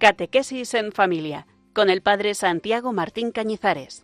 Catequesis en Familia, con el Padre Santiago Martín Cañizares.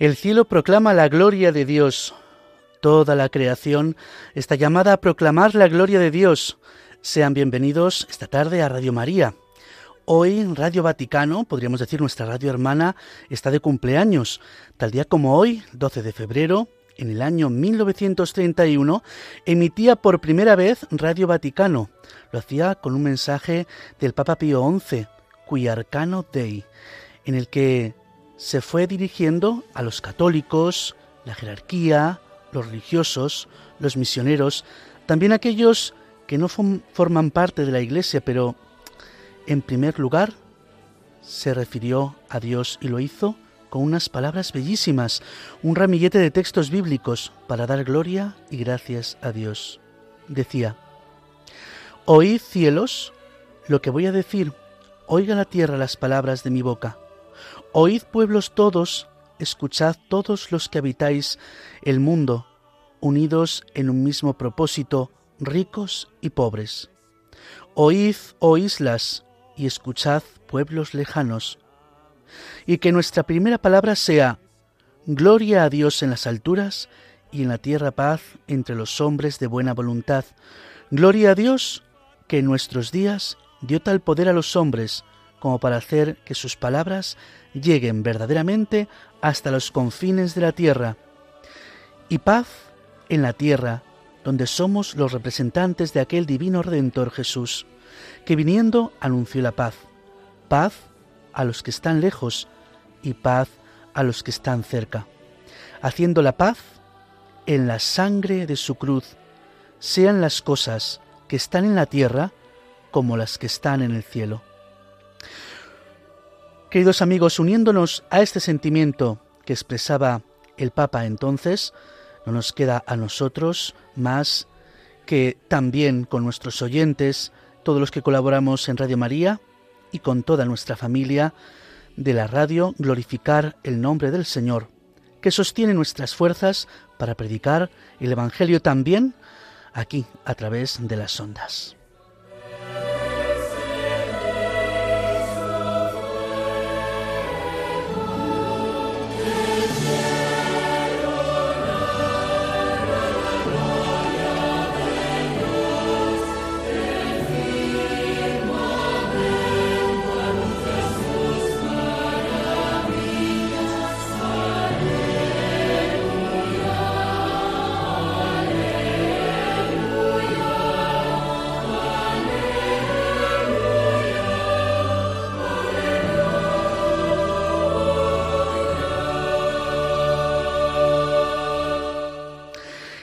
El cielo proclama la gloria de Dios. Toda la creación está llamada a proclamar la gloria de Dios. Sean bienvenidos esta tarde a Radio María. Hoy Radio Vaticano, podríamos decir nuestra radio hermana, está de cumpleaños. Tal día como hoy, 12 de febrero, en el año 1931, emitía por primera vez Radio Vaticano. Lo hacía con un mensaje del Papa Pío XI, Qui Arcano Dei, en el que se fue dirigiendo a los católicos, la jerarquía, los religiosos, los misioneros, también aquellos que no forman parte de la Iglesia, pero en primer lugar se refirió a Dios y lo hizo con unas palabras bellísimas, un ramillete de textos bíblicos para dar gloria y gracias a Dios. Decía, Oíd cielos lo que voy a decir, oiga la tierra las palabras de mi boca. Oíd pueblos todos, escuchad todos los que habitáis el mundo, unidos en un mismo propósito, ricos y pobres. Oíd, oh islas, y escuchad pueblos lejanos. Y que nuestra primera palabra sea, Gloria a Dios en las alturas y en la tierra paz entre los hombres de buena voluntad. Gloria a Dios que en nuestros días dio tal poder a los hombres como para hacer que sus palabras lleguen verdaderamente hasta los confines de la tierra. Y paz en la tierra, donde somos los representantes de aquel divino Redentor Jesús, que viniendo anunció la paz. Paz a los que están lejos y paz a los que están cerca, haciendo la paz en la sangre de su cruz, sean las cosas que están en la tierra como las que están en el cielo. Queridos amigos, uniéndonos a este sentimiento que expresaba el Papa entonces, no nos queda a nosotros más que también con nuestros oyentes, todos los que colaboramos en Radio María y con toda nuestra familia de la radio, glorificar el nombre del Señor, que sostiene nuestras fuerzas para predicar el Evangelio también aquí a través de las ondas.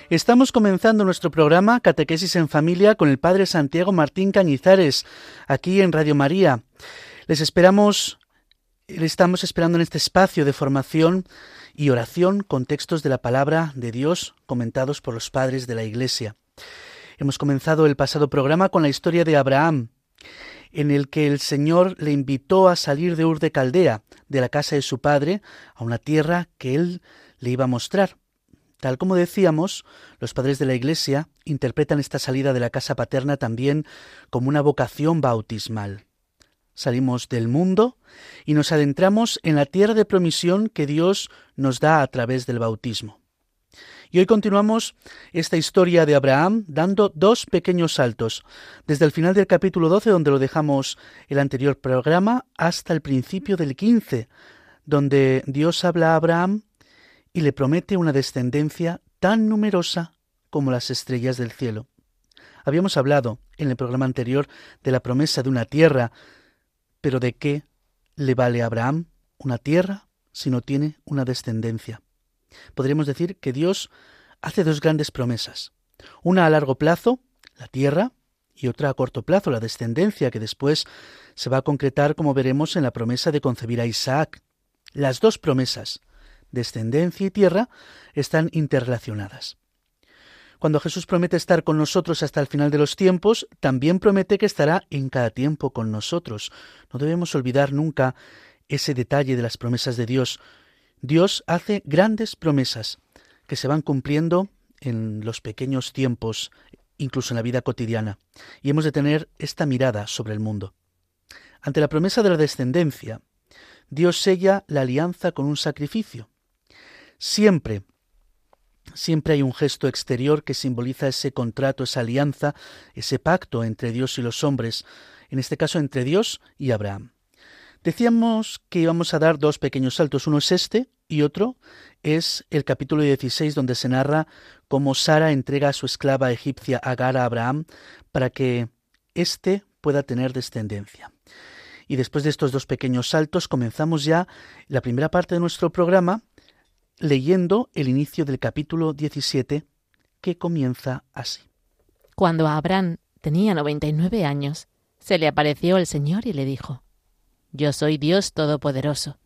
Estamos comenzando nuestro programa Catequesis en Familia con el Padre Santiago Martín Cañizares, aquí en Radio María. Les esperamos, le estamos esperando en este espacio de formación y oración con textos de la palabra de Dios comentados por los padres de la Iglesia. Hemos comenzado el pasado programa con la historia de Abraham, en el que el Señor le invitó a salir de Ur de Caldea, de la casa de su padre, a una tierra que él le iba a mostrar. Tal como decíamos, los padres de la Iglesia interpretan esta salida de la casa paterna también como una vocación bautismal. Salimos del mundo y nos adentramos en la tierra de promisión que Dios nos da a través del bautismo. Y hoy continuamos esta historia de Abraham dando dos pequeños saltos, desde el final del capítulo 12, donde lo dejamos el anterior programa, hasta el principio del 15, donde Dios habla a Abraham y le promete una descendencia tan numerosa como las estrellas del cielo. Habíamos hablado en el programa anterior de la promesa de una tierra, pero ¿de qué le vale a Abraham una tierra si no tiene una descendencia? podríamos decir que Dios hace dos grandes promesas. Una a largo plazo, la tierra, y otra a corto plazo, la descendencia, que después se va a concretar, como veremos, en la promesa de concebir a Isaac. Las dos promesas, descendencia y tierra, están interrelacionadas. Cuando Jesús promete estar con nosotros hasta el final de los tiempos, también promete que estará en cada tiempo con nosotros. No debemos olvidar nunca ese detalle de las promesas de Dios. Dios hace grandes promesas que se van cumpliendo en los pequeños tiempos, incluso en la vida cotidiana, y hemos de tener esta mirada sobre el mundo. Ante la promesa de la descendencia, Dios sella la alianza con un sacrificio. Siempre, siempre hay un gesto exterior que simboliza ese contrato, esa alianza, ese pacto entre Dios y los hombres, en este caso entre Dios y Abraham. Decíamos que íbamos a dar dos pequeños saltos. Uno es este y otro es el capítulo 16 donde se narra cómo Sara entrega a su esclava egipcia Agar a Abraham para que éste pueda tener descendencia. Y después de estos dos pequeños saltos comenzamos ya la primera parte de nuestro programa leyendo el inicio del capítulo 17 que comienza así. Cuando Abraham tenía 99 años, se le apareció el Señor y le dijo, yo soy Dios Todopoderoso.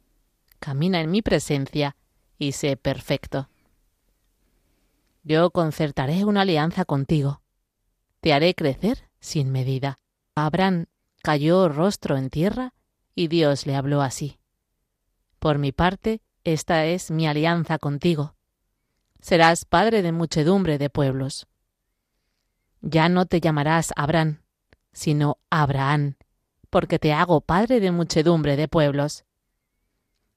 Camina en mi presencia y sé perfecto. Yo concertaré una alianza contigo. Te haré crecer sin medida. Abraham cayó rostro en tierra y Dios le habló así. Por mi parte, esta es mi alianza contigo. Serás padre de muchedumbre de pueblos. Ya no te llamarás Abraham, sino Abraham, porque te hago padre de muchedumbre de pueblos.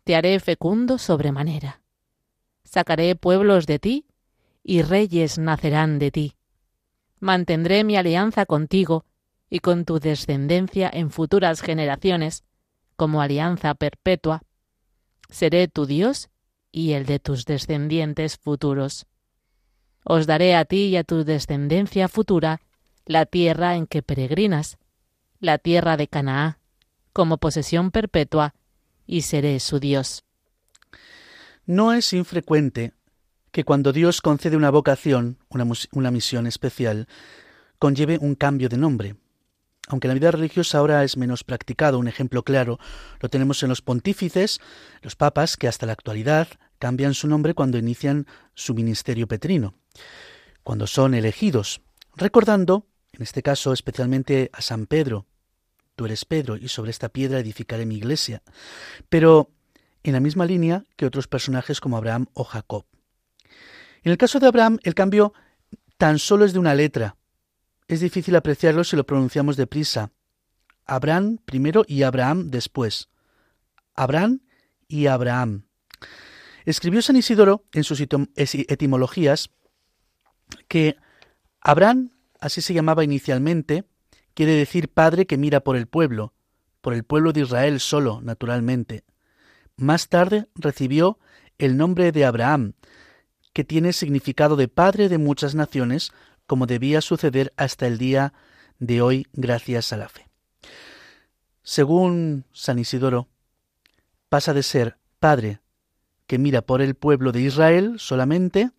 Te haré fecundo sobremanera. Sacaré pueblos de ti, y reyes nacerán de ti. Mantendré mi alianza contigo y con tu descendencia en futuras generaciones, como alianza perpetua. Seré tu Dios y el de tus descendientes futuros. Os daré a ti y a tu descendencia futura la tierra en que peregrinas, la tierra de Canaá, como posesión perpetua, y seré su Dios. No es infrecuente que cuando Dios concede una vocación, una, una, misión especial, conlleve un cambio de nombre. Aunque la vida religiosa ahora es menos practicado, un ejemplo claro lo tenemos en los pontífices, los papas, que hasta la actualidad cambian su nombre cuando inician su ministerio petrino, cuando son elegidos, recordando, en este caso especialmente a San Pedro, tú eres Pedro, y sobre esta piedra edificaré mi iglesia. Pero en la misma línea que otros personajes como Abraham o Jacob. En el caso de Abraham, el cambio tan solo es de una letra. Es difícil apreciarlo si lo pronunciamos deprisa. Abraham primero y Abraham después. Abraham y Abraham. Escribió San Isidoro en sus etimologías que Abraham, así se llamaba inicialmente, quiere decir padre que mira por el pueblo, por el pueblo de Israel solo, naturalmente. Más tarde recibió el nombre de Abraham, que tiene significado de padre de muchas naciones, como debía suceder hasta el día de hoy gracias a la fe. Según San Isidoro, pasa de ser padre que mira por el pueblo de Israel solamente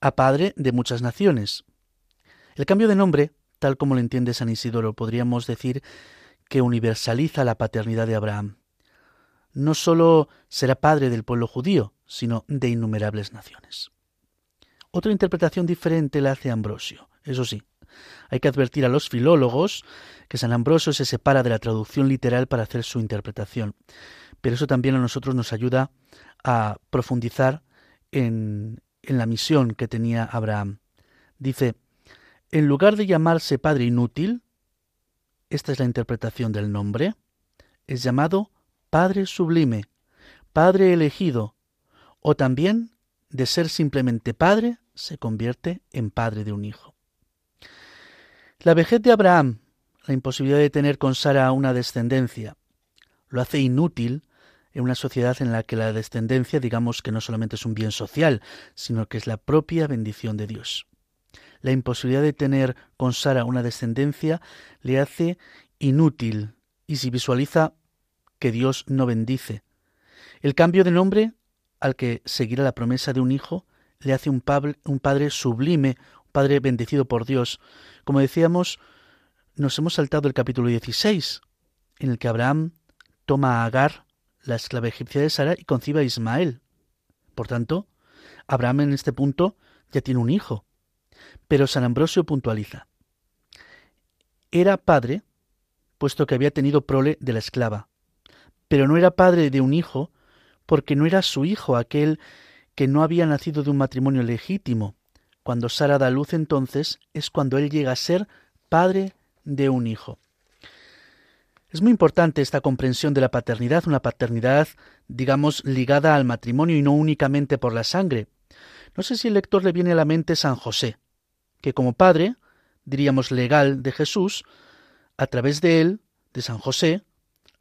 a padre de muchas naciones. El cambio de nombre tal como lo entiende San Isidoro, podríamos decir que universaliza la paternidad de Abraham. No sólo será padre del pueblo judío, sino de innumerables naciones. Otra interpretación diferente la hace Ambrosio. Eso sí, hay que advertir a los filólogos que San Ambrosio se separa de la traducción literal para hacer su interpretación. Pero eso también a nosotros nos ayuda a profundizar en, en la misión que tenía Abraham. Dice, en lugar de llamarse Padre inútil, esta es la interpretación del nombre, es llamado Padre sublime, Padre elegido, o también de ser simplemente Padre, se convierte en padre de un hijo. La vejez de Abraham, la imposibilidad de tener con Sara una descendencia, lo hace inútil en una sociedad en la que la descendencia digamos que no solamente es un bien social, sino que es la propia bendición de Dios. La imposibilidad de tener con Sara una descendencia le hace inútil y si visualiza que Dios no bendice. El cambio de nombre al que seguirá la promesa de un hijo le hace un, padre, sublime, un padre bendecido por Dios. Como decíamos, nos hemos saltado el capítulo 16, en el que Abraham toma a Agar, la esclava egipcia de Sara, y concibe a Ismael. Por tanto, Abraham en este punto ya tiene un hijo. Pero San Ambrosio puntualiza. Era padre, puesto que había tenido prole de la esclava, pero no era padre de un hijo, porque no era su hijo aquel que no había nacido de un matrimonio legítimo. Cuando Sara da luz entonces es cuando él llega a ser padre de un hijo. Es muy importante esta comprensión de la paternidad, una paternidad, digamos, ligada al matrimonio y no únicamente por la sangre. No sé si el lector le viene a la mente San José, que como padre, diríamos legal, de Jesús, a través de él, de San José,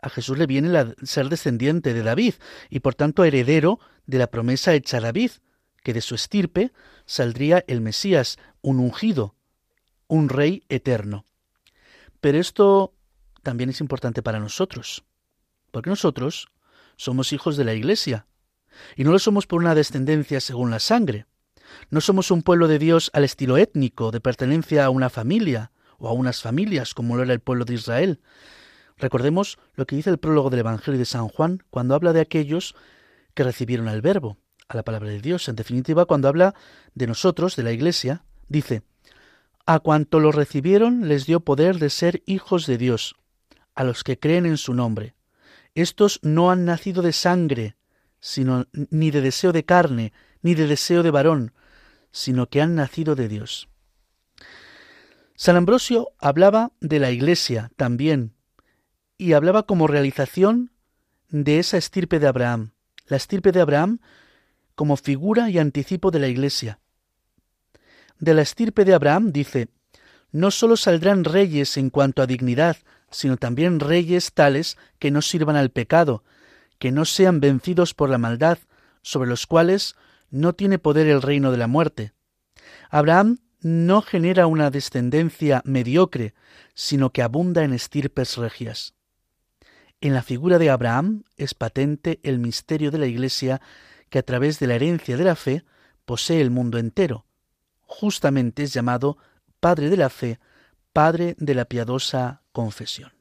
a Jesús le viene el ser descendiente de David y por tanto heredero de la promesa hecha a David, que de su estirpe saldría el Mesías, un ungido, un rey eterno. Pero esto también es importante para nosotros, porque nosotros somos hijos de la Iglesia, y no lo somos por una descendencia según la sangre. No somos un pueblo de Dios al estilo étnico, de pertenencia a una familia o a unas familias, como lo era el pueblo de Israel. Recordemos lo que dice el prólogo del Evangelio de San Juan cuando habla de aquellos que recibieron al Verbo, a la palabra de Dios. En definitiva, cuando habla de nosotros, de la Iglesia, dice, A cuanto lo recibieron les dio poder de ser hijos de Dios, a los que creen en su nombre. Estos no han nacido de sangre, sino ni de deseo de carne, ni de deseo de varón, sino que han nacido de Dios. San Ambrosio hablaba de la Iglesia también, y hablaba como realización de esa estirpe de Abraham, la estirpe de Abraham como figura y anticipo de la Iglesia. De la estirpe de Abraham dice, no sólo saldrán reyes en cuanto a dignidad, sino también reyes tales que no sirvan al pecado, que no sean vencidos por la maldad, sobre los cuales no tiene poder el reino de la muerte. Abraham no genera una descendencia mediocre, sino que abunda en estirpes regias. En la figura de Abraham es patente el misterio de la Iglesia que a través de la herencia de la fe posee el mundo entero. Justamente es llamado Padre de la Fe, Padre de la piadosa confesión.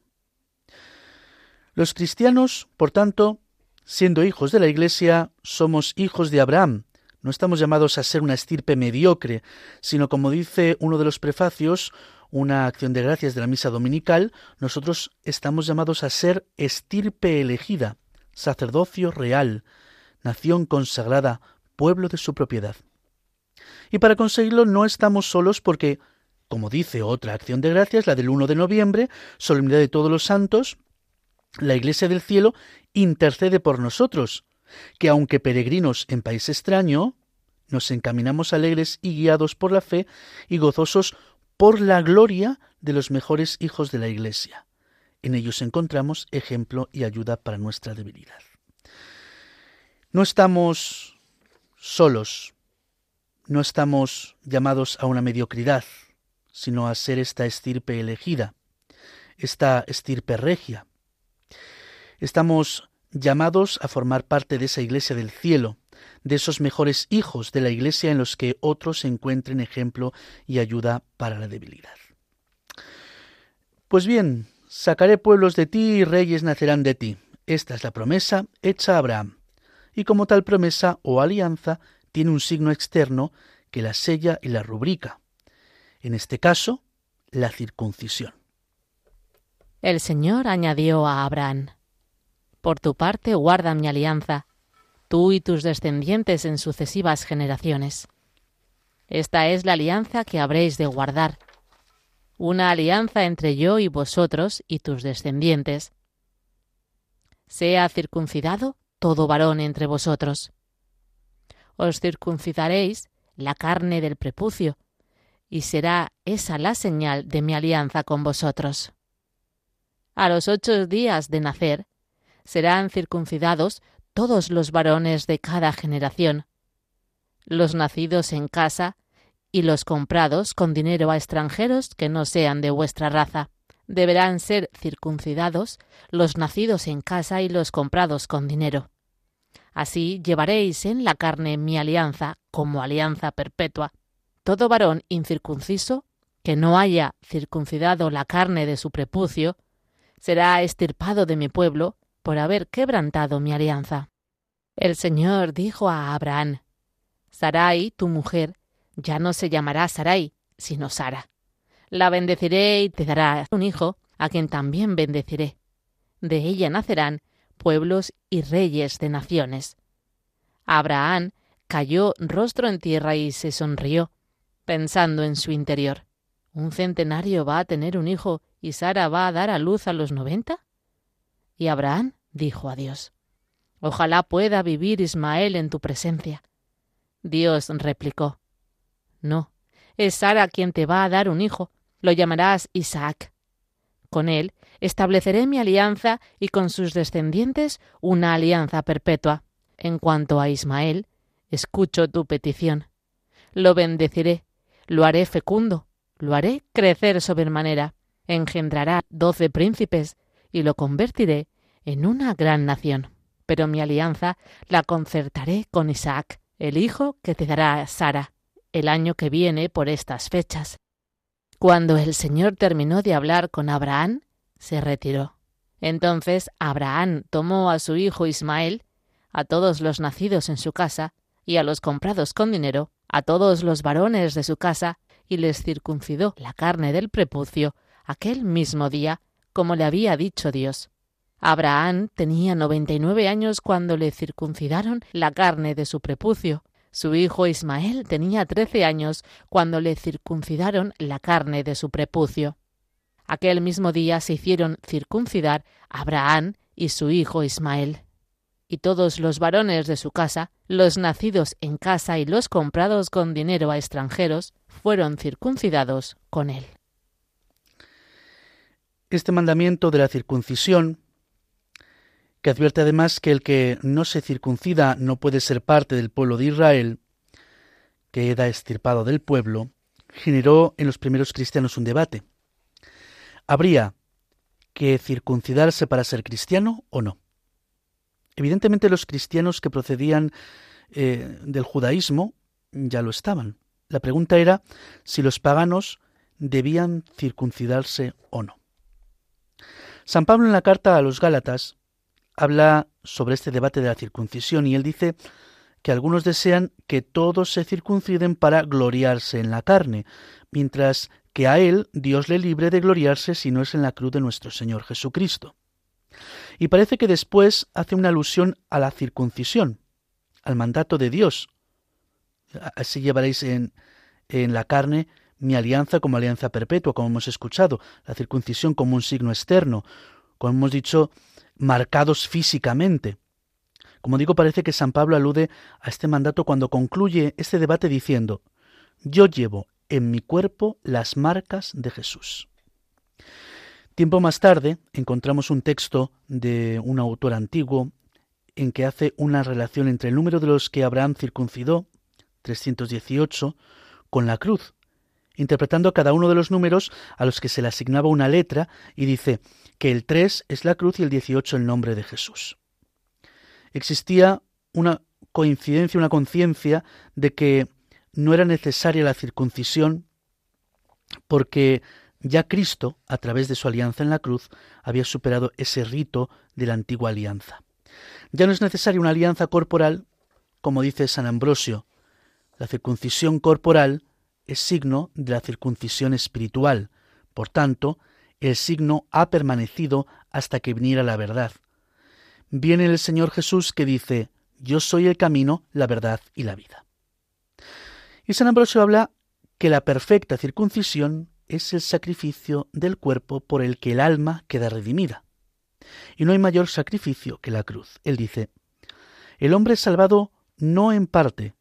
Los cristianos, por tanto, siendo hijos de la Iglesia, somos hijos de Abraham. No estamos llamados a ser una estirpe mediocre, sino como dice uno de los prefacios, una acción de gracias de la misa dominical, nosotros estamos llamados a ser estirpe elegida, sacerdocio real, nación consagrada, pueblo de su propiedad. Y para conseguirlo no estamos solos porque como dice otra acción de gracias, la del 1 de noviembre, solemnidad de todos los santos, la Iglesia del Cielo intercede por nosotros, que aunque peregrinos en país extraño, nos encaminamos alegres y guiados por la fe y gozosos por la gloria de los mejores hijos de la Iglesia. En ellos encontramos ejemplo y ayuda para nuestra debilidad. No estamos solos, no estamos llamados a una mediocridad, sino a ser esta estirpe elegida, esta estirpe regia. Estamos llamados a formar parte de esa iglesia del cielo, de esos mejores hijos de la iglesia en los que otros encuentren ejemplo y ayuda para la debilidad. Pues bien, sacaré pueblos de ti y reyes nacerán de ti. Esta es la promesa hecha a Abraham. Y como tal promesa o alianza tiene un signo externo que la sella y la rubrica en este caso, la circuncisión. El Señor añadió a Abraham, Por tu parte guarda mi alianza, tú y tus descendientes en sucesivas generaciones. Esta es la alianza que habréis de guardar, una alianza entre yo y vosotros y tus descendientes. Sea circuncidado todo varón entre vosotros. Os circuncidaréis la carne del prepucio, y será esa la señal de mi alianza con vosotros. A los ocho días de nacer serán circuncidados todos los varones de cada generación, los nacidos en casa y los comprados con dinero a extranjeros que no sean de vuestra raza. Deberán ser circuncidados los nacidos en casa y los comprados con dinero. Así llevaréis en la carne mi alianza como alianza perpetua. Todo varón incircunciso que no haya circuncidado la carne de su prepucio será estirpado de mi pueblo por haber quebrantado mi alianza. El Señor dijo a Abraham, Sarai, tu mujer, ya no se llamará Sarai, sino Sara. La bendeciré y te dará un hijo, a quien también bendeciré. De ella nacerán pueblos y reyes de naciones. Abraham cayó rostro en tierra y se sonrió, pensando en su interior. ¿Un centenario va a tener un hijo y Sara va a dar a luz a los noventa? Y Abraham dijo a Dios, Ojalá pueda vivir Ismael en tu presencia. Dios replicó, No, es Sara quien te va a dar un hijo, lo llamarás Isaac. Con él estableceré mi alianza y con sus descendientes una alianza perpetua. En cuanto a Ismael, escucho tu petición. Lo bendeciré, lo haré fecundo, lo haré crecer sobremanera, engendrará doce príncipes y lo convertiré en una gran nación. Pero mi alianza la concertaré con Isaac, el hijo que te dará Sara, el año que viene por estas fechas. Cuando el Señor terminó de hablar con Abraham, se retiró. Entonces Abraham tomó a su hijo Ismael, a todos los nacidos en su casa, y a los comprados con dinero, a todos los varones de su casa, y les circuncidó la carne del prepucio aquel mismo día, como le había dicho Dios. Abraham tenía noventa y nueve años cuando le circuncidaron la carne de su prepucio. Su hijo Ismael tenía trece años cuando le circuncidaron la carne de su prepucio. Aquel mismo día se hicieron circuncidar Abraham y su hijo Ismael. Y todos los varones de su casa, los nacidos en casa y los comprados con dinero a extranjeros, fueron circuncidados con él. Este mandamiento de la circuncisión, que advierte además que el que no se circuncida no puede ser parte del pueblo de Israel, queda estirpado del pueblo, generó en los primeros cristianos un debate habría que circuncidarse para ser cristiano o no. Evidentemente los cristianos que procedían eh, del judaísmo ya lo estaban. La pregunta era si los paganos debían circuncidarse o no. San Pablo en la carta a los Gálatas habla sobre este debate de la circuncisión y él dice que algunos desean que todos se circunciden para gloriarse en la carne, mientras que a él Dios le libre de gloriarse si no es en la cruz de nuestro Señor Jesucristo. Y parece que después hace una alusión a la circuncisión, al mandato de Dios. Así llevaréis en, en la carne mi alianza como alianza perpetua, como hemos escuchado, la circuncisión como un signo externo, como hemos dicho, marcados físicamente. Como digo, parece que San Pablo alude a este mandato cuando concluye este debate diciendo, yo llevo en mi cuerpo las marcas de Jesús. Tiempo más tarde encontramos un texto de un autor antiguo en que hace una relación entre el número de los que Abraham circuncidó, 318, con la cruz, interpretando cada uno de los números a los que se le asignaba una letra y dice que el 3 es la cruz y el 18 el nombre de Jesús. Existía una coincidencia, una conciencia de que no era necesaria la circuncisión porque ya Cristo, a través de su alianza en la cruz, había superado ese rito de la antigua alianza. Ya no es necesaria una alianza corporal, como dice San Ambrosio. La circuncisión corporal es signo de la circuncisión espiritual. Por tanto, el signo ha permanecido hasta que viniera la verdad. Viene el Señor Jesús que dice, Yo soy el camino, la verdad y la vida. Y San Ambrosio habla que la perfecta circuncisión es el sacrificio del cuerpo por el que el alma queda redimida. Y no hay mayor sacrificio que la cruz. Él dice, el hombre es salvado no en parte,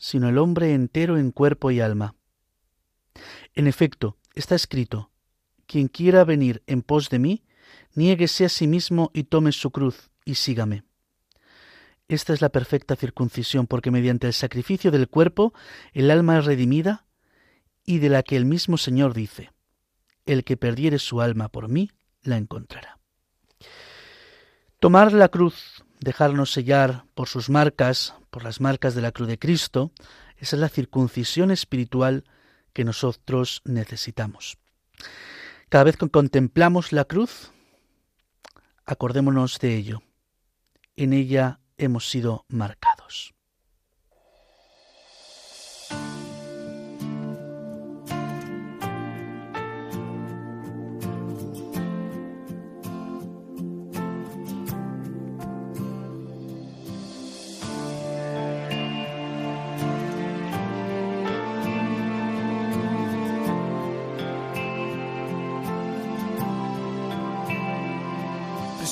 sino el hombre entero en cuerpo y alma. En efecto, está escrito, quien quiera venir en pos de mí, niéguese a sí mismo y tome su cruz y sígame. Esta es la perfecta circuncisión, porque mediante el sacrificio del cuerpo el alma es redimida y de la que el mismo Señor dice, el que perdiere su alma por mí, la encontrará. Tomar la cruz, dejarnos sellar por sus marcas, por las marcas de la cruz de Cristo, esa es la circuncisión espiritual que nosotros necesitamos. Cada vez que contemplamos la cruz, acordémonos de ello. En ella hemos sido marcados.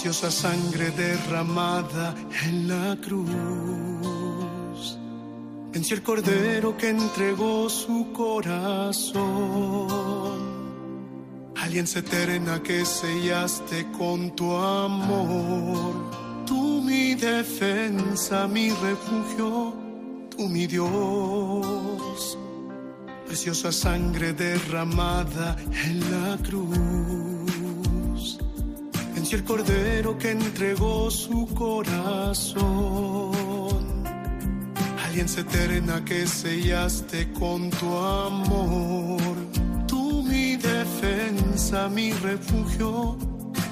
Preciosa sangre derramada en la cruz. Venció el cordero que entregó su corazón. Alianza eterna que sellaste con tu amor. Tú mi defensa, mi refugio, tú mi Dios. Preciosa sangre derramada en la cruz el cordero que entregó su corazón. Alianza eterna que sellaste con tu amor. Tú mi defensa, mi refugio,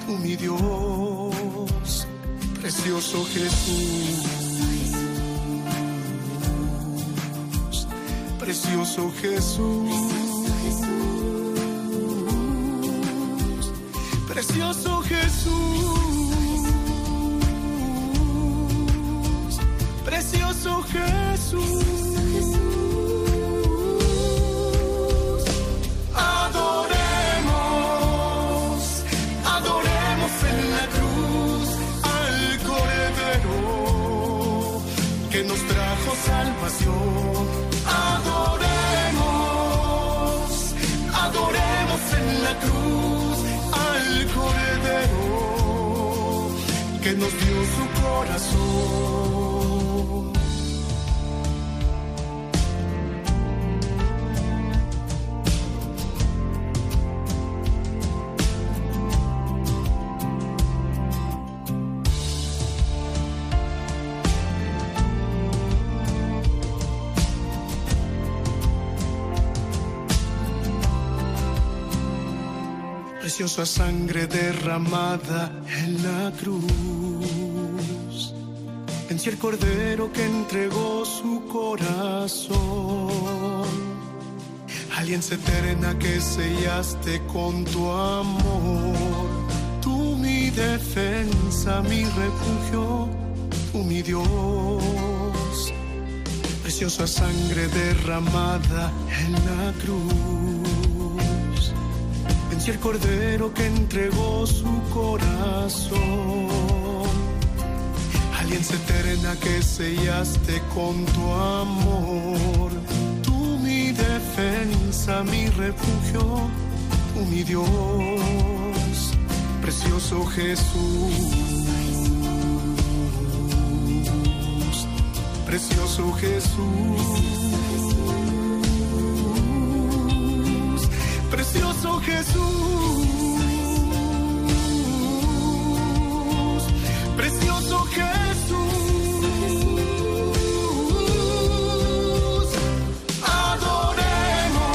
tú mi Dios. Precioso Jesús. Precioso Jesús. Jesús, precioso Jesús. Adoremos, adoremos en la cruz al Cordero que nos trajo salvación. Que nos dio su corazón. Preciosa sangre derramada en la cruz. Venció el cordero que entregó su corazón. Alianza eterna que sellaste con tu amor. Tú mi defensa, mi refugio, tú mi Dios. Preciosa sangre derramada en la cruz el cordero que entregó su corazón. Alianza eterna que sellaste con tu amor. Tú mi defensa, mi refugio, tú mi Dios. Precioso Jesús. Precioso Jesús. Precioso Jesús, precioso Jesús. Adoremos,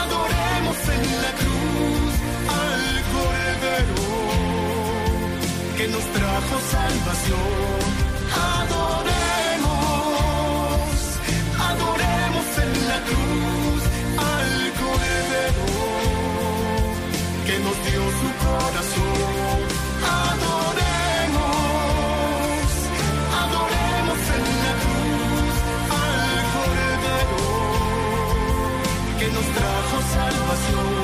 adoremos en la cruz al Cordero que nos trajo salvación. Que nos dio su corazón. Adoremos, adoremos en la cruz al Cordero que nos trajo salvación.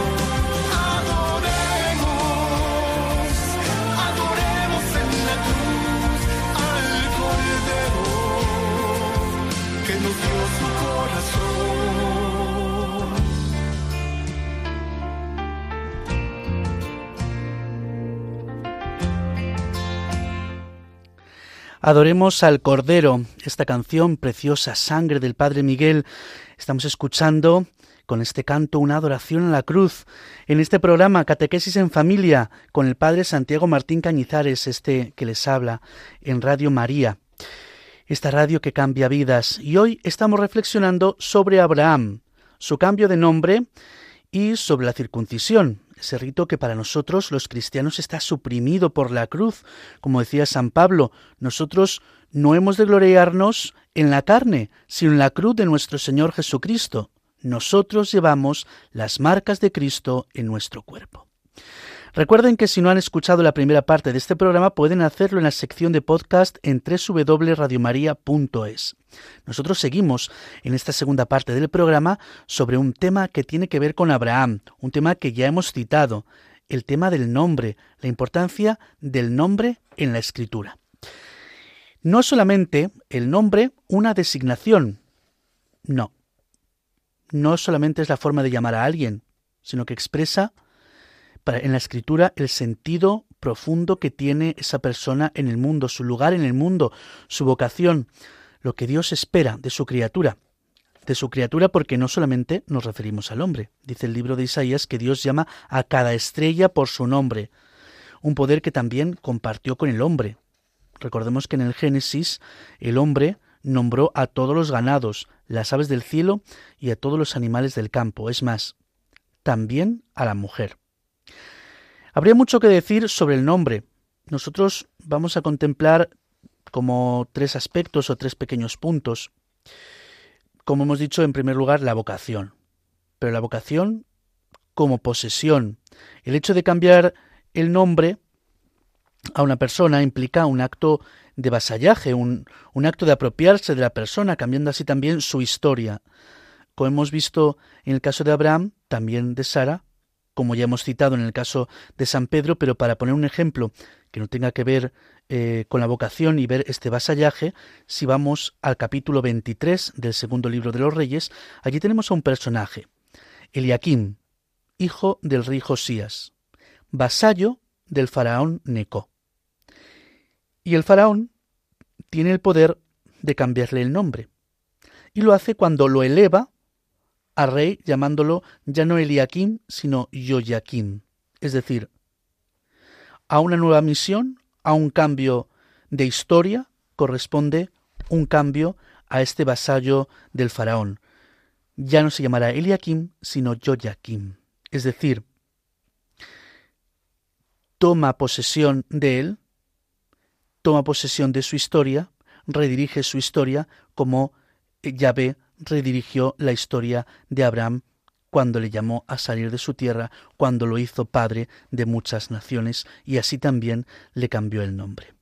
Adoremos al Cordero, esta canción preciosa, Sangre del Padre Miguel. Estamos escuchando con este canto una adoración a la cruz. En este programa Catequesis en Familia con el Padre Santiago Martín Cañizares, este que les habla en Radio María, esta radio que cambia vidas. Y hoy estamos reflexionando sobre Abraham, su cambio de nombre y sobre la circuncisión, ese rito que para nosotros los cristianos está suprimido por la cruz. Como decía San Pablo, nosotros no hemos de gloriarnos en la carne, sino en la cruz de nuestro Señor Jesucristo. Nosotros llevamos las marcas de Cristo en nuestro cuerpo. Recuerden que si no han escuchado la primera parte de este programa pueden hacerlo en la sección de podcast en www.radiomaria.es. Nosotros seguimos en esta segunda parte del programa sobre un tema que tiene que ver con Abraham, un tema que ya hemos citado, el tema del nombre, la importancia del nombre en la escritura. No solamente el nombre una designación, no. No solamente es la forma de llamar a alguien, sino que expresa en la escritura el sentido profundo que tiene esa persona en el mundo, su lugar en el mundo, su vocación, lo que Dios espera de su criatura. De su criatura porque no solamente nos referimos al hombre. Dice el libro de Isaías que Dios llama a cada estrella por su nombre, un poder que también compartió con el hombre. Recordemos que en el Génesis el hombre nombró a todos los ganados, las aves del cielo y a todos los animales del campo. Es más, también a la mujer. Habría mucho que decir sobre el nombre. Nosotros vamos a contemplar como tres aspectos o tres pequeños puntos. Como hemos dicho, en primer lugar, la vocación. Pero la vocación como posesión. El hecho de cambiar el nombre a una persona implica un acto de vasallaje, un, un, acto de apropiarse de la persona, cambiando así también su historia. Como hemos visto en el caso de Abraham, también de Sara, como ya hemos citado en el caso de San Pedro, pero para poner un ejemplo que no tenga que ver eh, con la vocación y ver este vasallaje, si vamos al capítulo 23 del segundo libro de los Reyes, allí tenemos a un personaje, Eliakim, hijo del rey Josías, vasallo del faraón Neco. Y el faraón tiene el poder de cambiarle el nombre, y lo hace cuando lo eleva rey llamándolo ya no Eliakim, sino Yoyakim, es decir, a una nueva misión, a un cambio de historia, corresponde un cambio a este vasallo del faraón. Ya no se llamará Eliakim, sino Yoyakim, es decir, toma posesión de él, toma posesión de su historia, redirige su historia como Yahvé redirigió la historia de Abraham cuando le llamó a salir de su tierra, cuando lo hizo padre de muchas naciones, y así también le cambió el nombre.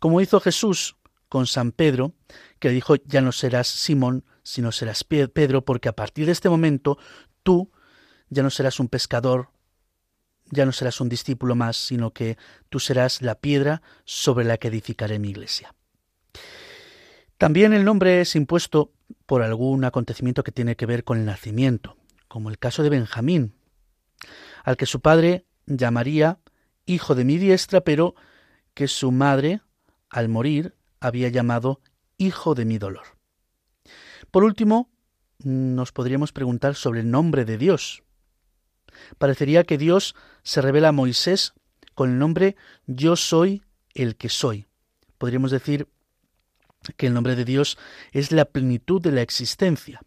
Como hizo Jesús con San Pedro, que dijo, ya no serás Simón, sino serás Pedro, porque a partir de este momento tú ya no serás un pescador, ya no serás un discípulo más, sino que tú serás la piedra sobre la que edificaré mi iglesia. También el nombre es impuesto por algún acontecimiento que tiene que ver con el nacimiento, como el caso de Benjamín, al que su padre llamaría hijo de mi diestra, pero que su madre, al morir, había llamado hijo de mi dolor. Por último, nos podríamos preguntar sobre el nombre de Dios. Parecería que Dios se revela a Moisés con el nombre Yo soy el que soy. Podríamos decir que el nombre de Dios es la plenitud de la existencia.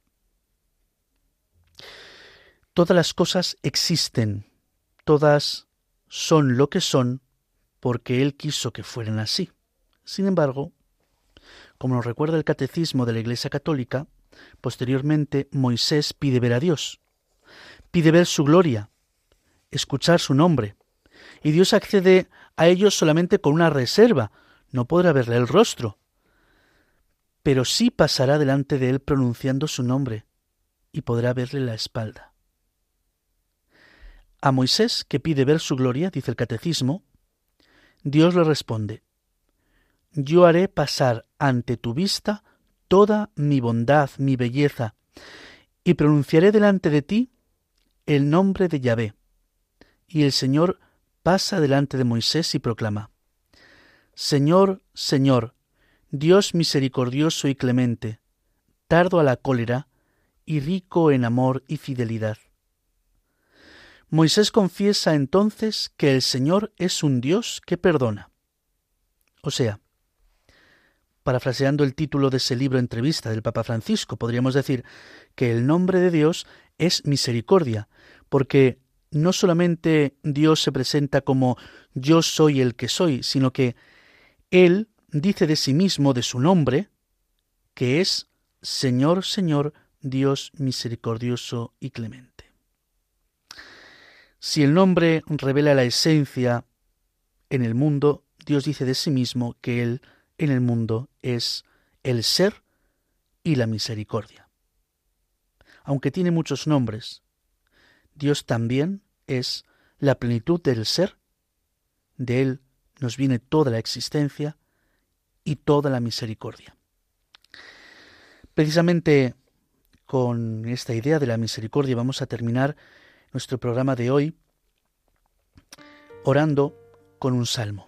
Todas las cosas existen, todas son lo que son porque Él quiso que fueran así. Sin embargo, como nos recuerda el catecismo de la Iglesia Católica, posteriormente Moisés pide ver a Dios, pide ver su gloria, escuchar su nombre, y Dios accede a ellos solamente con una reserva, no podrá verle el rostro, pero sí pasará delante de él pronunciando su nombre y podrá verle la espalda. A Moisés, que pide ver su gloria, dice el catecismo, Dios le responde, Yo haré pasar ante tu vista toda mi bondad, mi belleza, y pronunciaré delante de ti el nombre de Yahvé. Y el Señor pasa delante de Moisés y proclama, Señor, Señor, Dios misericordioso y clemente, tardo a la cólera y rico en amor y fidelidad. Moisés confiesa entonces que el Señor es un Dios que perdona. O sea, parafraseando el título de ese libro entrevista del Papa Francisco, podríamos decir que el nombre de Dios es misericordia, porque no solamente Dios se presenta como yo soy el que soy, sino que Él dice de sí mismo, de su nombre, que es Señor, Señor, Dios misericordioso y clemente. Si el nombre revela la esencia en el mundo, Dios dice de sí mismo que Él en el mundo es el ser y la misericordia. Aunque tiene muchos nombres, Dios también es la plenitud del ser, de Él nos viene toda la existencia y toda la misericordia. Precisamente con esta idea de la misericordia vamos a terminar nuestro programa de hoy orando con un salmo.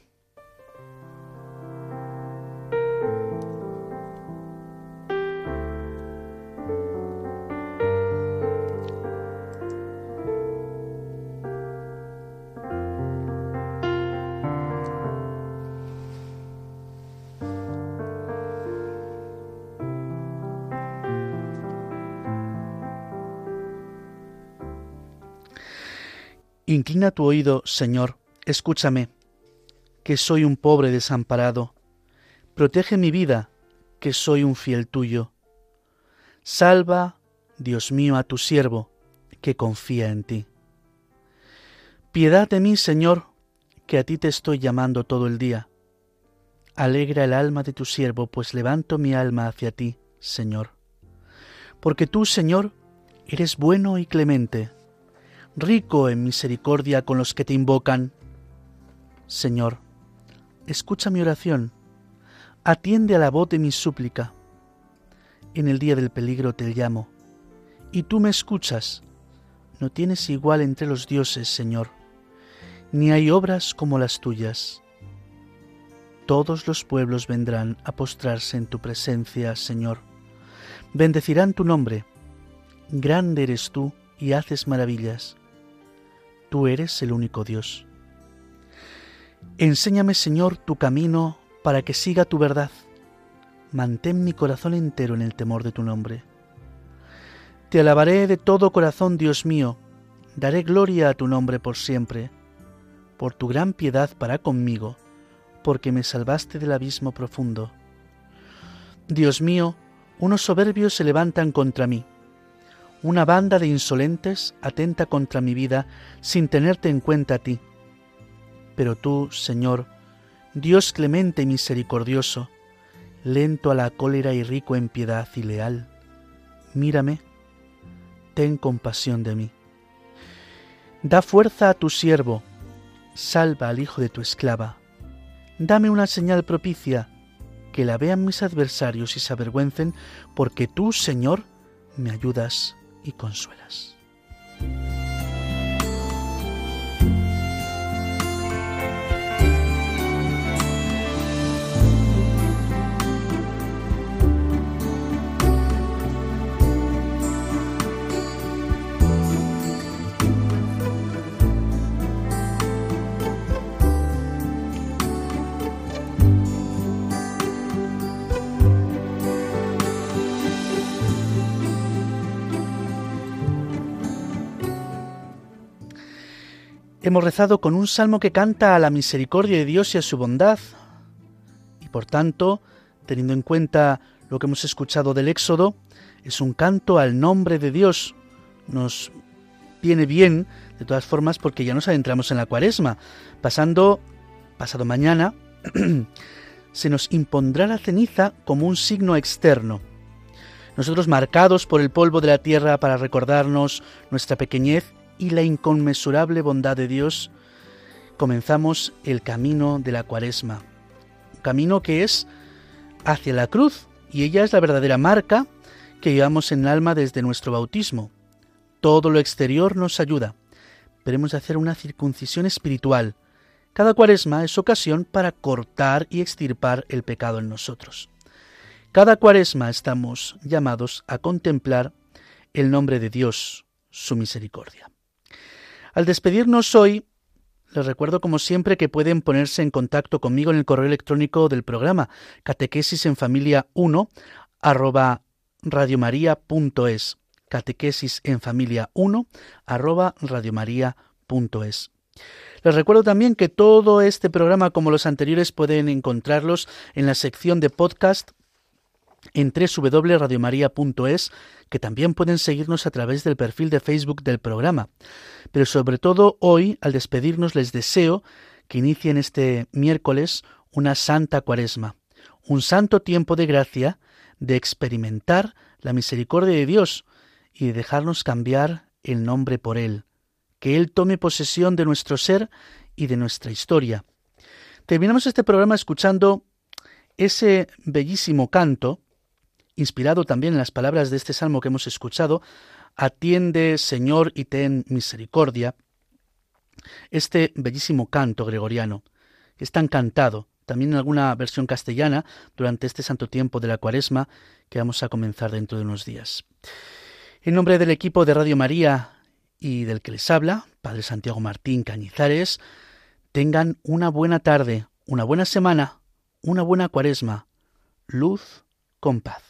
Inclina tu oído, Señor, escúchame, que soy un pobre desamparado. Protege mi vida, que soy un fiel tuyo. Salva, Dios mío, a tu siervo, que confía en ti. Piedad de mí, Señor, que a ti te estoy llamando todo el día. Alegra el alma de tu siervo, pues levanto mi alma hacia ti, Señor. Porque tú, Señor, eres bueno y clemente rico en misericordia con los que te invocan. Señor, escucha mi oración, atiende a la voz de mi súplica. En el día del peligro te llamo, y tú me escuchas. No tienes igual entre los dioses, Señor, ni hay obras como las tuyas. Todos los pueblos vendrán a postrarse en tu presencia, Señor. Bendecirán tu nombre. Grande eres tú y haces maravillas. Tú eres el único Dios. Enséñame, Señor, tu camino para que siga tu verdad. Mantén mi corazón entero en el temor de tu nombre. Te alabaré de todo corazón, Dios mío, daré gloria a tu nombre por siempre, por tu gran piedad para conmigo, porque me salvaste del abismo profundo. Dios mío, unos soberbios se levantan contra mí una banda de insolentes atenta contra mi vida sin tenerte en cuenta a ti. Pero tú, Señor, Dios clemente y misericordioso, lento a la cólera y rico en piedad y leal, mírame, ten compasión de mí. Da fuerza a tu siervo, salva al hijo de tu esclava. Dame una señal propicia, que la vean mis adversarios y se avergüencen, porque tú, Señor, me ayudas y consuelas. Hemos rezado con un salmo que canta a la misericordia de Dios y a su bondad. Y por tanto, teniendo en cuenta lo que hemos escuchado del Éxodo, es un canto al nombre de Dios. Nos viene bien, de todas formas, porque ya nos adentramos en la cuaresma. Pasando, pasado mañana, se nos impondrá la ceniza como un signo externo. Nosotros marcados por el polvo de la tierra para recordarnos nuestra pequeñez y la inconmensurable bondad de Dios, comenzamos el camino de la cuaresma. Camino que es hacia la cruz, y ella es la verdadera marca que llevamos en el alma desde nuestro bautismo. Todo lo exterior nos ayuda, pero hemos de hacer una circuncisión espiritual, Cada cuaresma es ocasión para cortar y extirpar el pecado en nosotros. Cada cuaresma estamos llamados a contemplar el nombre de Dios, su misericordia. Al despedirnos hoy, les recuerdo como siempre que pueden ponerse en contacto conmigo en el correo electrónico del programa catequesis en familia 1 arroba radiomaria.es catequesis en familia 1 arroba radiomaria.es les recuerdo también que todo este programa, como los anteriores, pueden encontrarlos en la sección de podcast en www.radiomaria.es, que también pueden seguirnos a través del perfil de Facebook del programa. Pero sobre todo hoy, al despedirnos, les deseo que inicien este miércoles una santa cuaresma, un santo tiempo de gracia, de experimentar la misericordia de Dios y de dejarnos cambiar el nombre por Él, que Él tome posesión de nuestro ser y de nuestra historia. Terminamos este programa escuchando ese bellísimo canto inspirado también en las palabras de este salmo que hemos escuchado, Atiende, Señor, y ten misericordia, este bellísimo canto gregoriano, que es tan cantado, también en alguna versión castellana, durante este santo tiempo de la cuaresma que vamos a comenzar dentro de unos días. En nombre del equipo de Radio María y del que les habla, Padre Santiago Martín Cañizares, tengan una buena tarde, una buena semana, una buena cuaresma, luz con paz.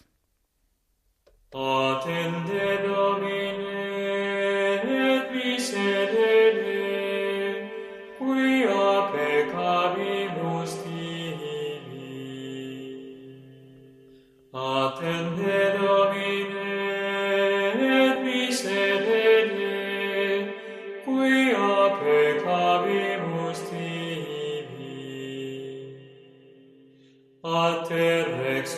Attende Domine, et miserere, quia peccabimus tibi. Attende Domine, et miserere, quia peccabimus tibi. Alter ex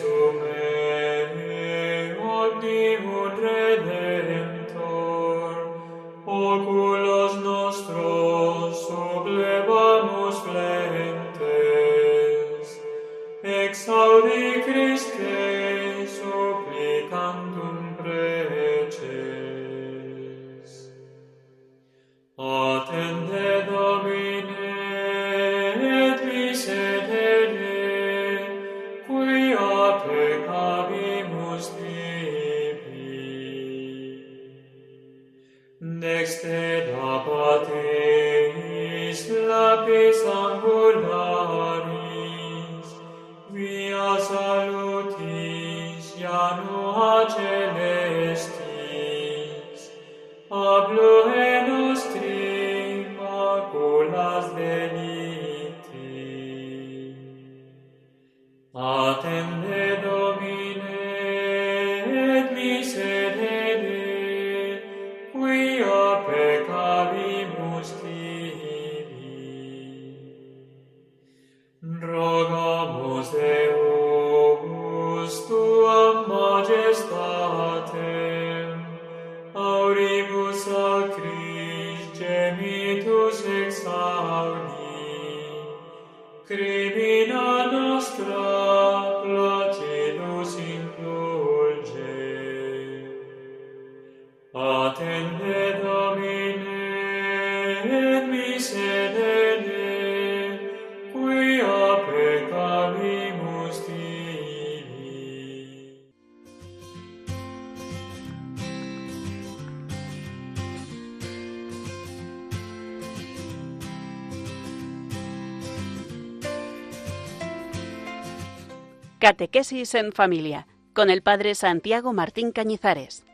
Catequesis en Familia con el Padre Santiago Martín Cañizares.